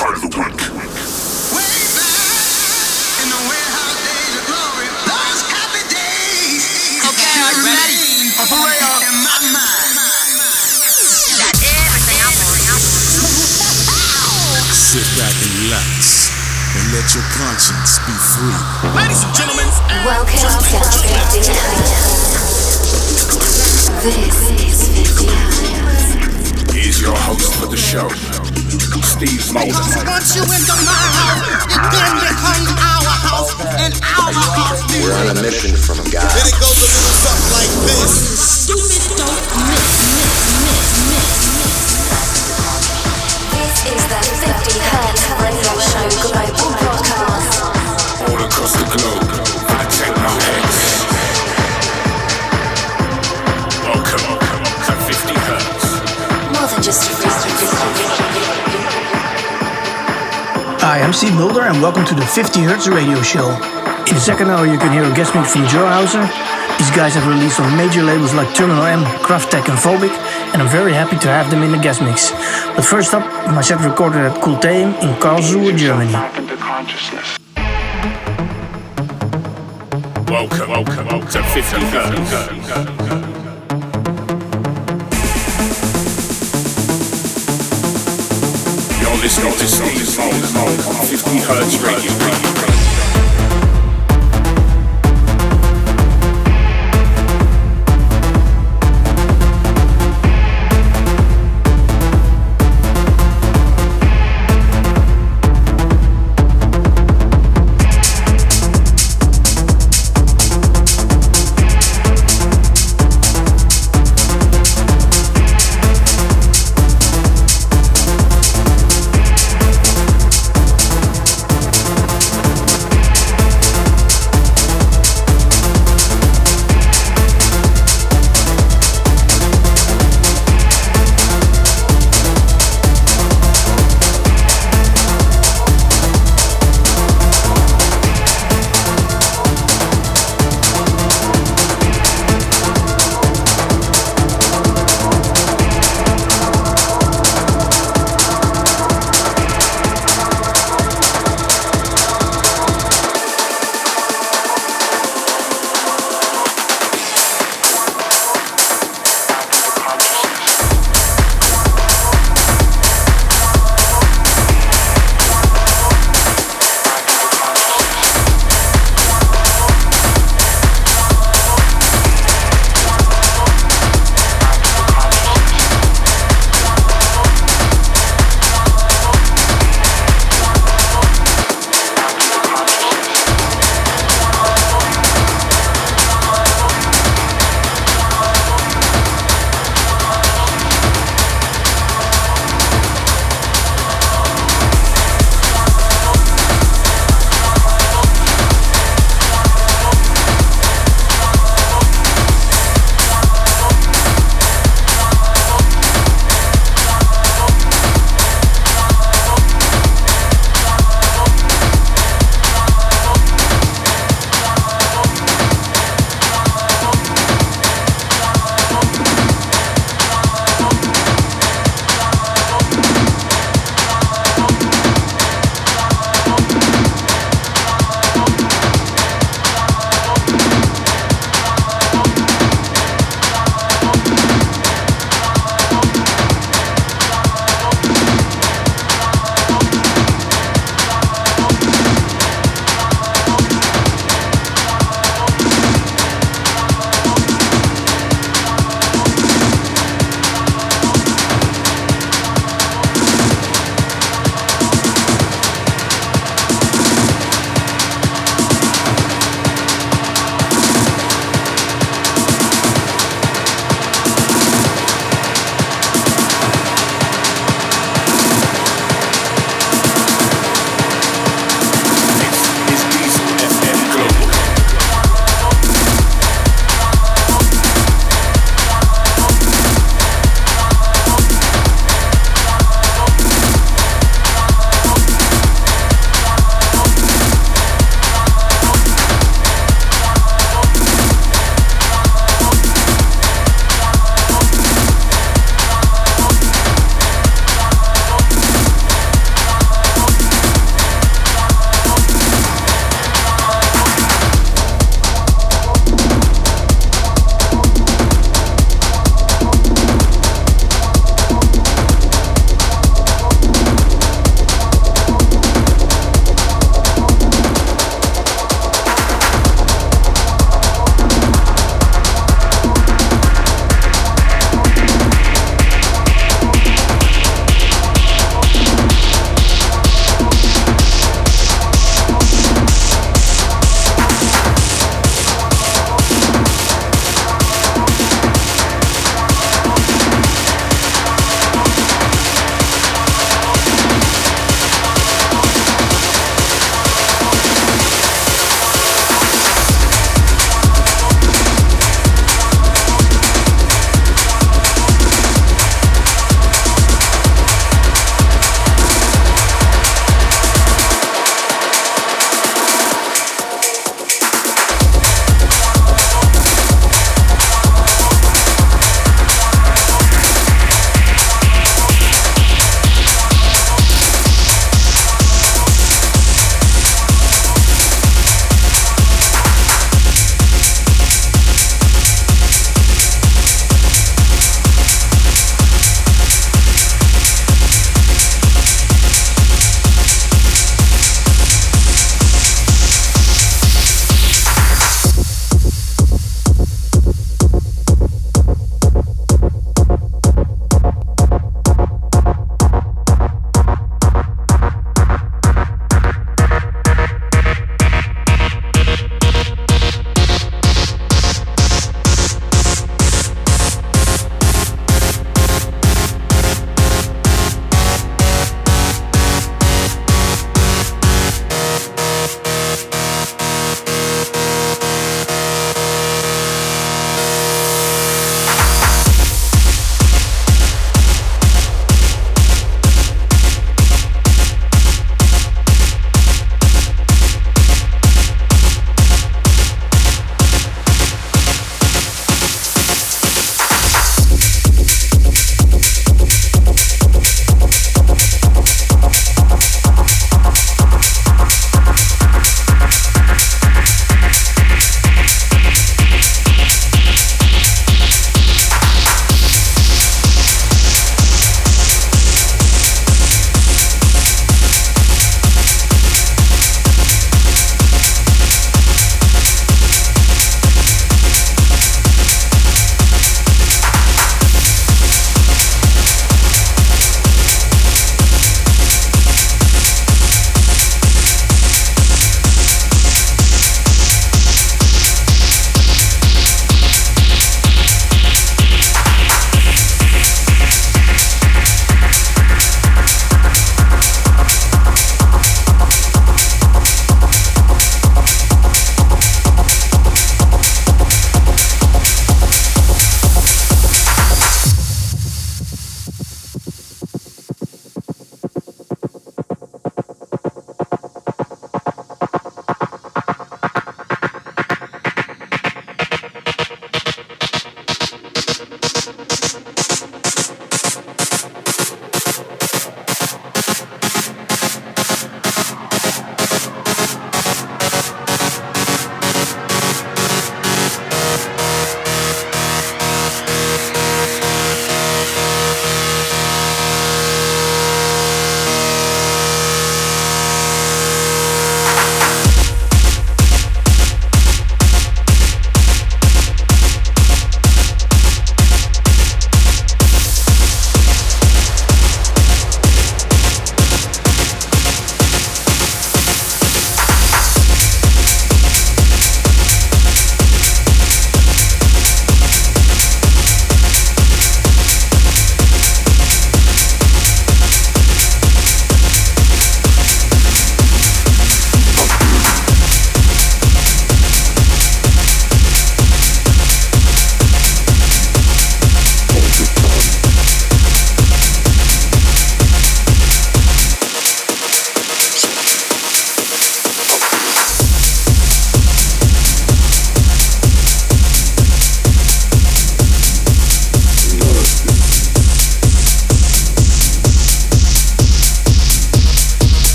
Cut of the week. Way back in the warehouse days of glory, those happy days. Okay, are you ready? For real. In my mind. Got everything I want. Sit back and relax and let your conscience be free. Ladies and gentlemen, Welcome to 50 This is 50 Hertz. Here's your host for the show, Steve Mulder. once you enter my house, it then becomes our house and our house. We're on a mission from God. Then it goes a little something like this. This is the 50 Hertz Radio Show Global Podcast. All across the globe Hi, I'm Steve Mulder and welcome to the 50 Hertz Radio Show. In the second hour, you can hear a guest mix from Joyhauser. These guys have released on major labels like Terminal M, Kraftek, and Phobiq, and I'm very happy to have them in the guest mix. But first up, my set recorded at Kulteum in Karlsruhe, Germany. Welcome, welcome to 50 Hertz. Listening to Steve Mulder on 50 Hertz Radio.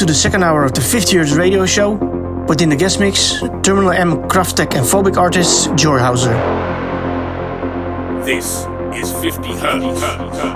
To the second hour of the 50 Hertz Radio Show. Within the guest mix, Terminal M, Kraftek, and Phobiq artist Joyhauser. This is 50 Hertz.